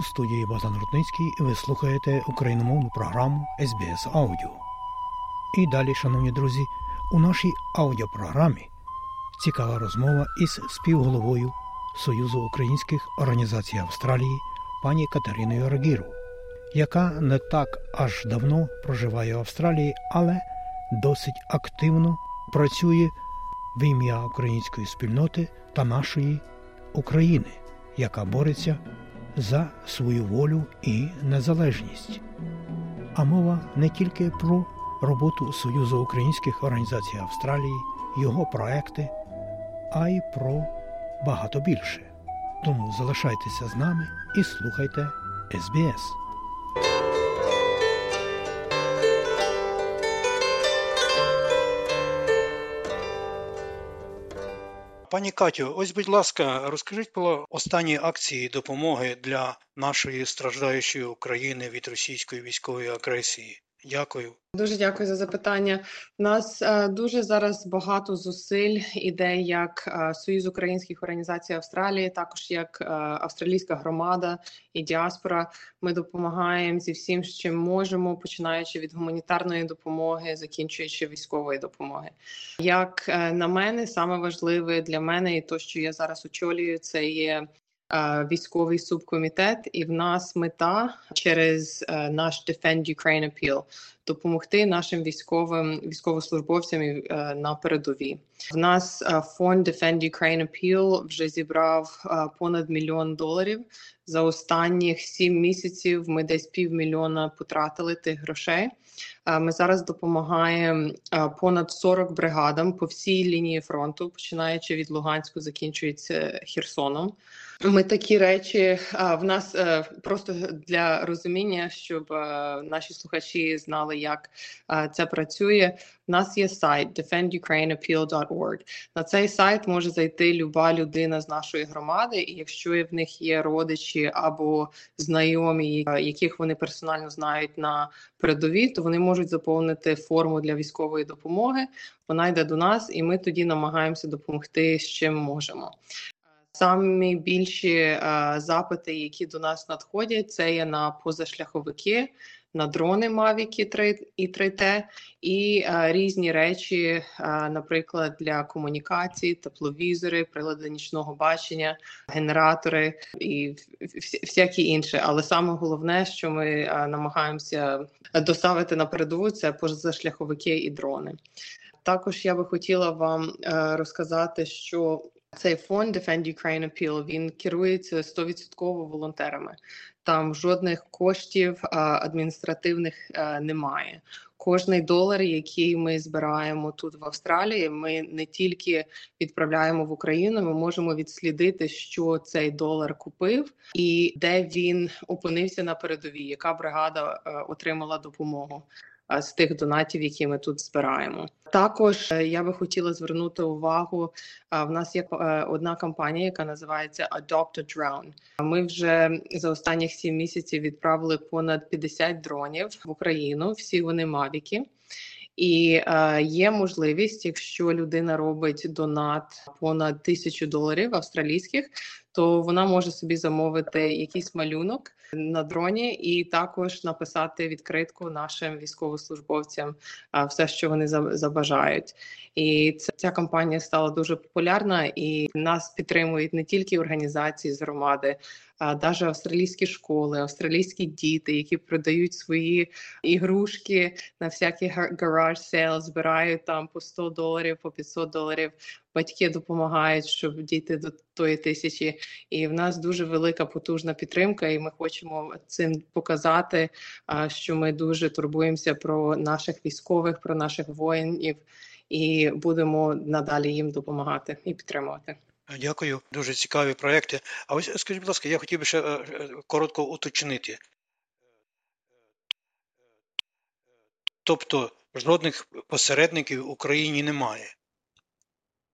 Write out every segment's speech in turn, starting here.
У студії Богдан Рудницький ви слухаєте україномовну програму SBS Аудіо. І далі, шановні друзі, у нашій аудіопрограмі цікава розмова із співголовою Союзу українських організацій Австралії пані Катериною Рагіру, яка не так аж давно проживає в Австралії, але досить активно працює в ім'я української спільноти та нашої України, яка бореться за свою волю і незалежність. А мова не тільки про роботу Союзу українських організацій Австралії, його проекти, а й про багато більше. Тому залишайтеся з нами і слухайте СБС. Пані Катю, ось, будь ласка, розкажіть про останні акції допомоги для нашої страждаючої України від російської військової агресії. Дякую. Дуже дякую за запитання. У нас е, дуже зараз багато зусиль іде як е, Союз українських організацій Австралії, також як е, австралійська громада і діаспора. Ми допомагаємо зі всім, чим можемо, починаючи від гуманітарної допомоги, закінчуючи військової допомоги. Як на мене, саме важливе для мене, і то, що я зараз очолюю, це є військовий субкомітет, і в нас мета через е, наш Defend Ukraine Appeal допомогти нашим військовим військовослужбовцям е, на передовій. В нас е, фонд Defend Ukraine Appeal вже зібрав понад мільйон доларів. За останніх сім місяців ми десь півмільйона потратили тих грошей. Ми зараз допомагаємо понад 40 бригадам по всій лінії фронту, починаючи від Луганську, закінчується Херсоном. Ми такі речі в нас е, просто для розуміння, щоб е, наші слухачі знали, як це працює. У нас є сайт defendukraineappeal.org. На цей сайт може зайти люба людина з нашої громади, і якщо в них є родичі або знайомі, яких вони персонально знають на передовій, то вони можуть заповнити форму для військової допомоги. Вона йде до нас, і ми тоді намагаємося допомогти з чим можемо. Самі більші е, запити, які до нас надходять, це є на позашляховики, на дрони 3 і 3Т, і е, різні речі, е, наприклад, для комунікації, тепловізори, прилади нічного бачення, генератори і всякі інші. Але саме головне, що ми е, намагаємося доставити на передову, це позашляховики і дрони. Також я би хотіла вам розказати, що цей фонд Defend Ukraine Appeal, він керується 100% волонтерами. Там жодних коштів адміністративних е, немає. Кожний долар, який ми збираємо тут в Австралії, ми не тільки відправляємо в Україну, ми можемо відслідити, що цей долар купив, і де він опинився на передовій, яка бригада е, отримала допомогу з тих донатів, які ми тут збираємо. Також е, я би хотіла звернути увагу. В нас є е, одна кампанія, яка називається Adopt a Drone. Ми вже за останніх сім місяців відправили понад 50 дронів в Україну. Всі вони мавіки. І е, є можливість, якщо людина робить донат понад тисячу доларів австралійських, то вона може собі замовити якийсь малюнок на дроні, і також написати відкритку нашим військовослужбовцям все, що вони забажають. І ця, кампанія стала дуже популярна, і нас підтримують не тільки організації з громади, а навіть австралійські школи, австралійські діти, які продають свої ігрушки на всякі garage sale, збирають там по 100 доларів, по 500 доларів. Батьки допомагають, щоб дійти до тої тисячі, і в нас дуже велика потужна підтримка, і ми хочемо цим показати, що ми дуже турбуємося про наших військових, про наших воїнів, і будемо надалі їм допомагати і підтримувати. Дякую, дуже цікаві проекти. А ось скажіть, будь ласка, я хотів би ще е, е, коротко уточнити. Тобто жодних посередників в Україні немає.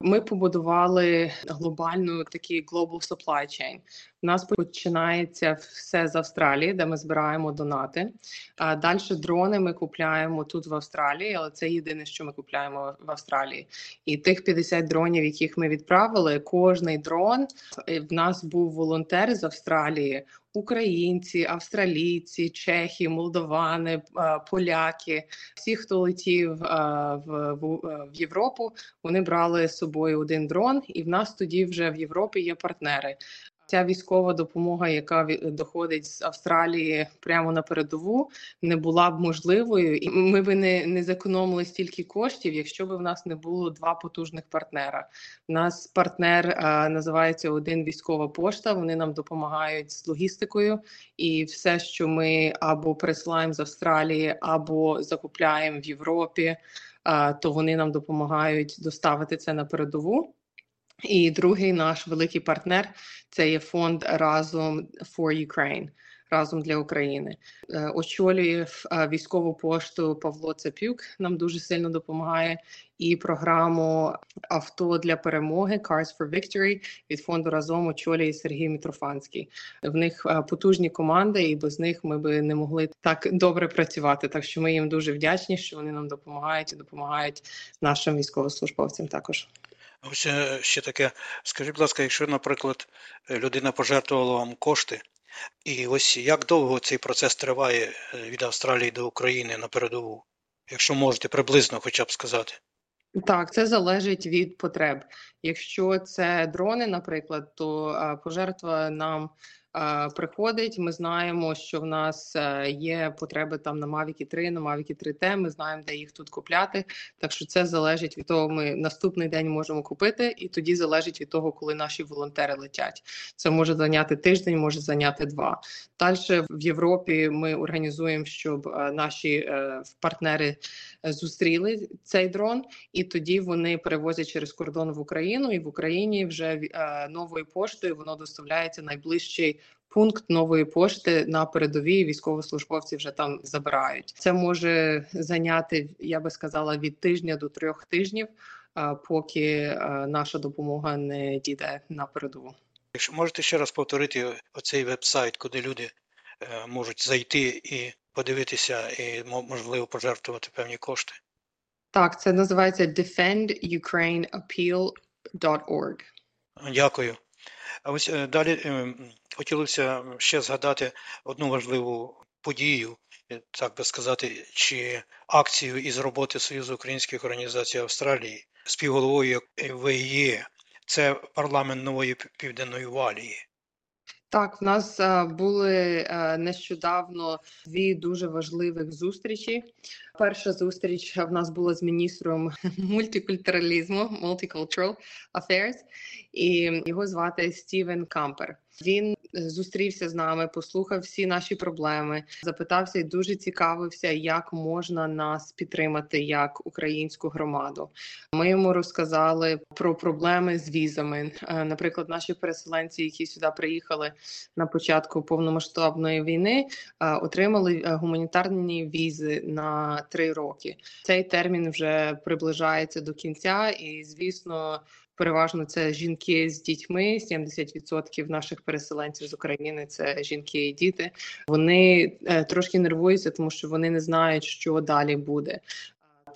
Ми побудували глобальну такий global supply chain. У нас починається все з Австралії, де ми збираємо донати. А далі дрони ми купляємо тут в Австралії, але це єдине, що ми купляємо в Австралії. І тих 50 дронів, яких ми відправили, кожний дрон в нас був волонтер з Австралії українці, австралійці, чехи, молдовани, поляки, всі, хто летів в, в, в Європу, вони брали з собою один дрон, і в нас тоді вже в Європі є партнери. Ця військова допомога, яка доходить з Австралії прямо на передову, не була б можливою, і ми б не не зекономили стільки коштів, якщо б в нас не було два потужних партнера. У нас партнер а, називається один військова пошта. Вони нам допомагають з логістикою, і все, що ми або присилаємо з Австралії, або закупляємо в Європі, а, то вони нам допомагають доставити це на передову. І другий наш великий партнер це є фонд разом for Ukraine, разом для України. Е, очолює е, військову пошту Павло Цепюк. Нам дуже сильно допомагає. І програму авто для перемоги Cars for Victory від фонду разом очолює Сергій Мітрофанський. В них е, потужні команди, і без них ми би не могли так добре працювати. Так що ми їм дуже вдячні, що вони нам допомагають і допомагають нашим військовослужбовцям також. Ось е, ще таке. Скажіть, будь ласка, якщо, наприклад, людина пожертвувала вам кошти, і ось як довго цей процес триває е, від Австралії до України на передову? Якщо можете приблизно хоча б сказати. Так, це залежить від потреб. Якщо це дрони, наприклад, то пожертва нам приходить. Ми знаємо, що в нас е, є потреби там на Mavic 3, на Mavic 3T, Ми знаємо, де їх тут купляти. Так що це залежить від того, ми наступний день можемо купити, і тоді залежить від того, коли наші волонтери летять. Це може зайняти тиждень, може зайняти два. Далі в Європі ми організуємо, щоб е, наші е, партнери зустріли цей дрон, і тоді вони перевозять через кордон в Україну, і в Україні вже новою поштою воно доставляється найближчий пункт нової пошти на передовій військовослужбовці вже там забирають. Це може зайняти, я би сказала, від тижня до трьох тижнів, поки наша допомога не дійде на передову. Якщо можете ще раз повторити оцей веб-сайт, куди люди е, можуть зайти і подивитися, і можливо пожертвувати певні кошти. Так, це називається defendukraineappeal.org. Дякую. А ось е, далі е, хотілося ще згадати одну важливу подію, е, так би сказати, чи акцію із роботи Союзу українських організацій Австралії співголовою ВІЄ. Це парламент нової південної валії. Так, в нас були нещодавно дві дуже важливих зустрічі. Перша зустріч в нас була з міністром мультикультуралізму Multicultural Affairs, і його звати Стівен Кампер. Він зустрівся з нами, послухав всі наші проблеми, запитався і дуже цікавився, як можна нас підтримати як українську громаду. Ми йому розказали про проблеми з візами. Е, наприклад, наші переселенці, які сюди приїхали на початку повномасштабної війни, е, отримали е, гуманітарні візи на три роки. Цей термін вже приближається до кінця, і звісно. Переважно це жінки з дітьми. 70% наших переселенців з України це жінки і діти. Вони е, трошки нервуються, тому що вони не знають, що далі буде.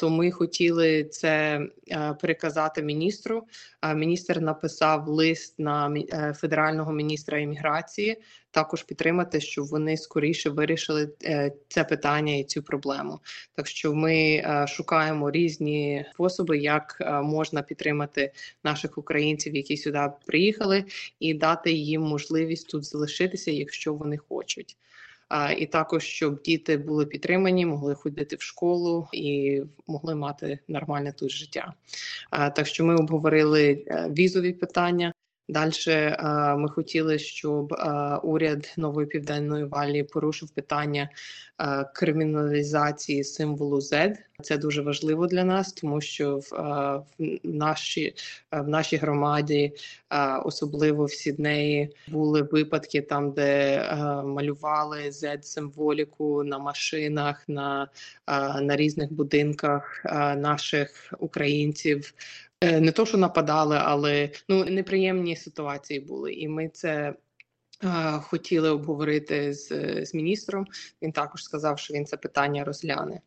То ми хотіли це е, переказати міністру. Міністр написав лист на е, федерального міністра імміграції, також підтримати, щоб вони скоріше вирішили е, це питання і цю проблему. Так що ми шукаємо різні способи, як можна підтримати наших українців, які сюди приїхали, і дати їм можливість тут залишитися, якщо вони хочуть і також щоб діти були підтримані, могли ходити в школу і могли мати нормальне тут життя. Так що ми обговорили е, візові питання. Далі ми хотіли, щоб уряд нової південної валії порушив питання криміналізації символу Z. Це дуже важливо для нас, тому що в, в нашій в нашій громаді, особливо в Сіднеї, були випадки там, де малювали z символіку на машинах, на, на різних будинках наших українців. Е, не то, що нападали, але ну неприємні ситуації були, і ми це. Хотіли обговорити з з міністром. Він також сказав, що він це питання розгляне.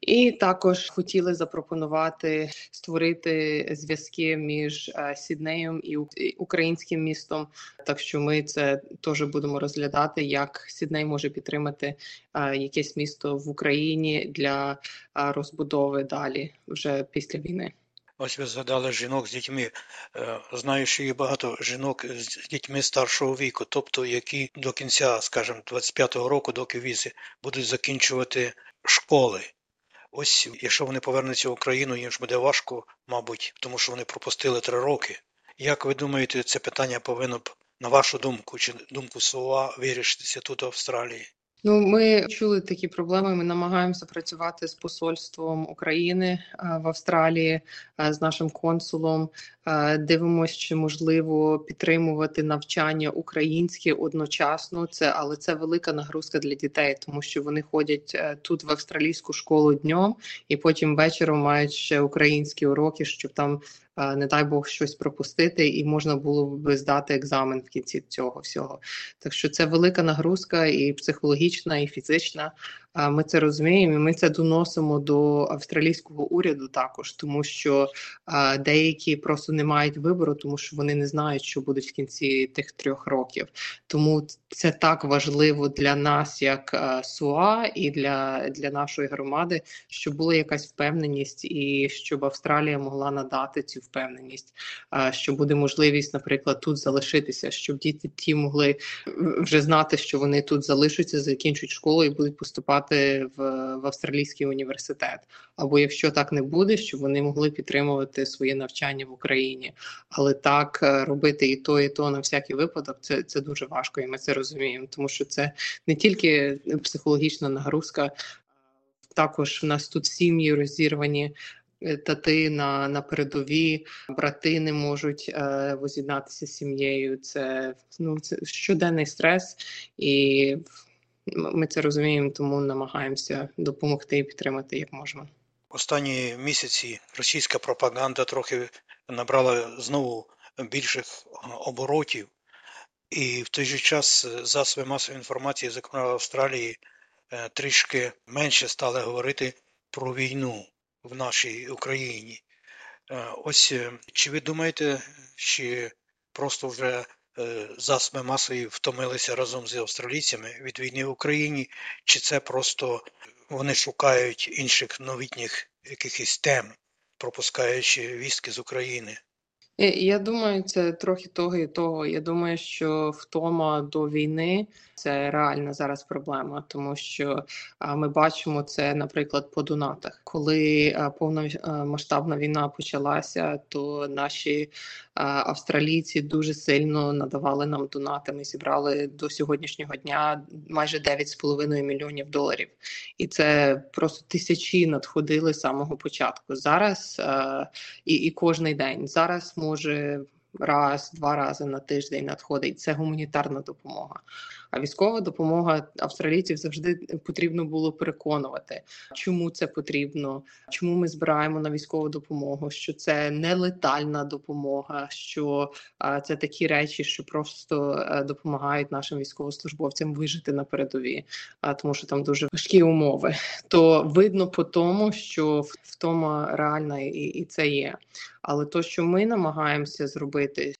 І також хотіли запропонувати створити зв'язки між е, Сіднеєм і українським містом. Так що ми це теж будемо розглядати, як Сідней може підтримати е, якесь місто в Україні для е, розбудови далі вже після війни. Ось ви згадали жінок з дітьми. Знаю, що є багато жінок з дітьми старшого віку, тобто які до кінця, скажімо, 25-го року, доки візи, будуть закінчувати школи. Ось якщо вони повернуться в Україну, їм ж буде важко, мабуть, тому що вони пропустили три роки. Як ви думаєте, це питання повинно б, на вашу думку, чи думку слова вирішитися тут в Австралії? Ну, ми чули такі проблеми. Ми намагаємося працювати з посольством України е, в Австралії, е, з нашим консулом. Е, дивимося, чи можливо підтримувати навчання українське одночасно. Це але це велика нагрузка для дітей, тому що вони ходять тут в австралійську школу днем, і потім вечором мають ще українські уроки, щоб там не дай Бог щось пропустити, і можна було б здати екзамен в кінці цього всього. Так що це велика нагрузка, і психологічна, і фізична. Ми це розуміємо. і Ми це доносимо до австралійського уряду також, тому що деякі просто не мають вибору, тому що вони не знають, що будуть в кінці тих трьох років. Тому це так важливо для нас, як СУА, і для, для нашої громади, щоб була якась впевненість, і щоб Австралія могла надати цю впевненість, що буде можливість, наприклад, тут залишитися, щоб діти ті могли вже знати, що вони тут залишаться, закінчують школу і будуть поступати вступати в, в австралійський університет, або якщо так не буде, щоб вони могли підтримувати своє навчання в Україні. Але так е, робити і то, і то на всякий випадок, це це дуже важко, і ми це розуміємо, тому що це не тільки психологічна нагрузка, також в нас тут сім'ї розірвані. Е, тати на на передові брати не можуть е, воз'єднатися з сім'єю. Це ну це щоденний стрес, і ми це розуміємо, тому намагаємося допомогти і підтримати як можемо. Останні місяці російська пропаганда трохи набрала знову більших оборотів, і в той же час засоби масової інформації, зокрема в Австралії, е, трішки менше стали говорити про війну в нашій Україні. Е, ось е, чи ви думаєте, чи просто вже Е, засоби масові втомилися разом з австралійцями від війни в Україні, чи це просто вони шукають інших новітніх якихось тем, пропускаючи вістки з України? Я думаю, це трохи того і того. Я думаю, що втома до війни це реальна зараз проблема, тому що ми бачимо це, наприклад, по донатах. Коли повномасштабна війна почалася, то наші австралійці дуже сильно надавали нам донати. Ми зібрали до сьогоднішнього дня майже 9,5 мільйонів доларів, і це просто тисячі надходили з самого початку. Зараз і, і кожний день зараз може раз, два рази на тиждень надходить. Це гуманітарна допомога. А військова допомога австралійців завжди потрібно було переконувати, чому це потрібно, чому ми збираємо на військову допомогу. Що це не летальна допомога, що це такі речі, що просто а, допомагають нашим військовослужбовцям вижити на передові, а тому, що там дуже важкі умови. То видно по тому, що втома реальна і, і це є. Але то, що ми намагаємося зробити,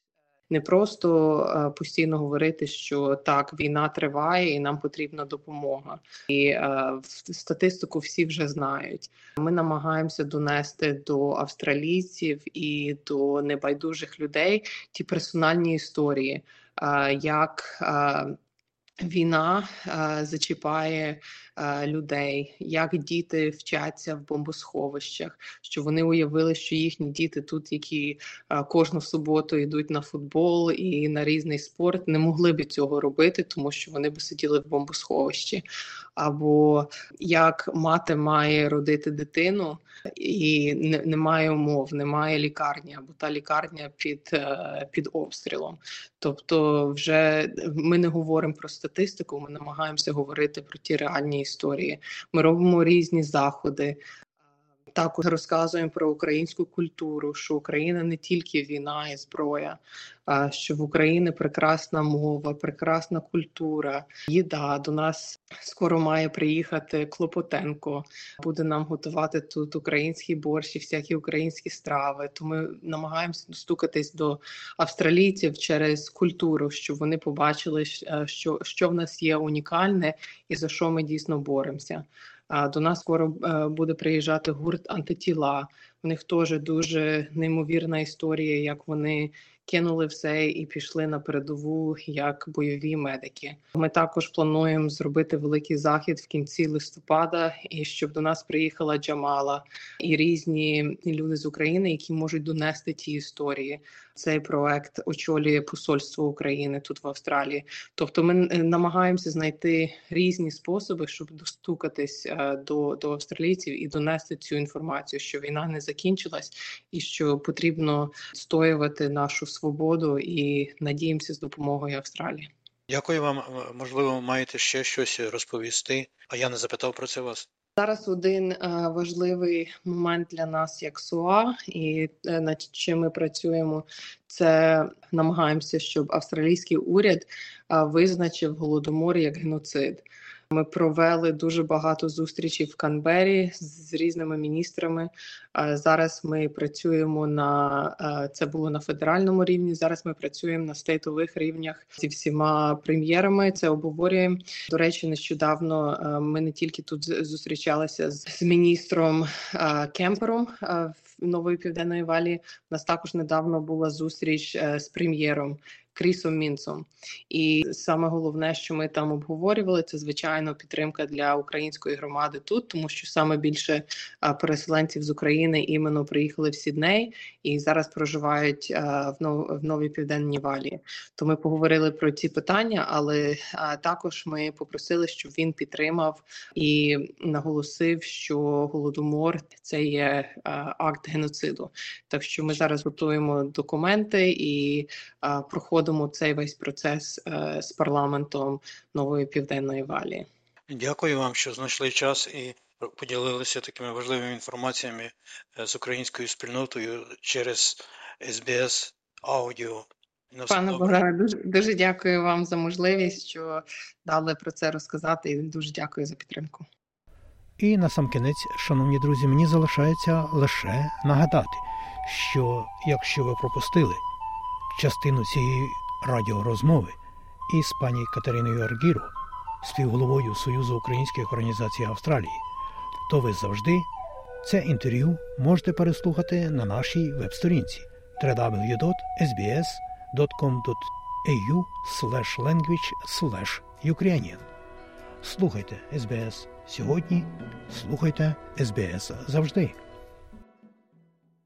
не просто е, постійно говорити, що так, війна триває і нам потрібна допомога, і е, статистику всі вже знають. Ми намагаємося донести до австралійців і до небайдужих людей ті персональні історії, е, як війна е, зачіпає Е, людей, як діти вчаться в бомбосховищах, що вони уявили, що їхні діти тут, які е, кожну суботу йдуть на футбол і на різний спорт, не могли б цього робити, тому що вони б сиділи в бомбосховищі. Або як мати має родити дитину і немає умов, немає лікарні, або та лікарня під е, під обстрілом. Тобто, вже ми не говоримо про статистику, ми намагаємося говорити про ті реальні історії. Ми робимо різні заходи. Також розказуємо про українську культуру, що Україна не тільки війна і зброя, а що в Україні прекрасна мова, прекрасна культура, їда. До нас скоро має приїхати Клопотенко, буде нам готувати тут український борщ і всякі українські страви. То ми намагаємося достукатись до австралійців через культуру, щоб вони побачили, що, що в нас є унікальне і за що ми дійсно боремося. До нас скоро е, буде приїжджати гурт антитіла. У них теж дуже неймовірна історія, як вони кинули все і пішли на передову як бойові медики. Ми також плануємо зробити великий захід в кінці листопада, і щоб до нас приїхала Джамала і різні люди з України, які можуть донести ті історії. Цей проект очолює посольство України тут в Австралії. Тобто, ми намагаємося знайти різні способи, щоб достукатись е, до, до австралійців і донести цю інформацію, що війна не закінчилась, і що потрібно стоювати нашу свободу і надіємося з допомогою Австралії. Дякую вам. Можливо, маєте ще щось розповісти. А я не запитав про це вас. Зараз один е, важливий момент для нас, як СУА, і е, над чим ми працюємо, це намагаємося, щоб австралійський уряд е, визначив голодомор як геноцид. Ми провели дуже багато зустрічей в Канбері з різними міністрами. Зараз ми працюємо на це було на федеральному рівні. Зараз ми працюємо на стейтових рівнях зі всіма прем'єрами. Це обговорюємо. До речі, нещодавно ми не тільки тут зустрічалися з міністром Кемпером в нової південної валі. У нас також недавно була зустріч е, з прем'єром Крісом Мінцом. І саме головне, що ми там обговорювали, це звичайно підтримка для української громади тут, тому що саме більше переселенців з України іменно приїхали в Сідней і зараз проживають в в новій південній валі. То ми поговорили про ці питання, але також ми попросили, щоб він підтримав і наголосив, що голодомор це є акт геноциду. Так що ми зараз готуємо документи і проходимо проводимо цей весь процес е, з парламентом нової південної валі. Дякую вам, що знайшли час і поділилися такими важливими інформаціями е, з українською спільнотою через СБС аудіо. Пане Богдане, дуже дуже дякую вам за можливість, що дали про це розказати, і дуже дякую за підтримку. І на сам кінець, шановні друзі, мені залишається лише нагадати, що якщо ви пропустили частину цієї радіорозмови із пані Катериною Аргіро, співголовою Союзу українських організацій Австралії, то ви завжди це інтерв'ю можете переслухати на нашій веб-сторінці www.sbs.com.au language Ukrainian. Слухайте СБС сьогодні, слухайте СБС завжди.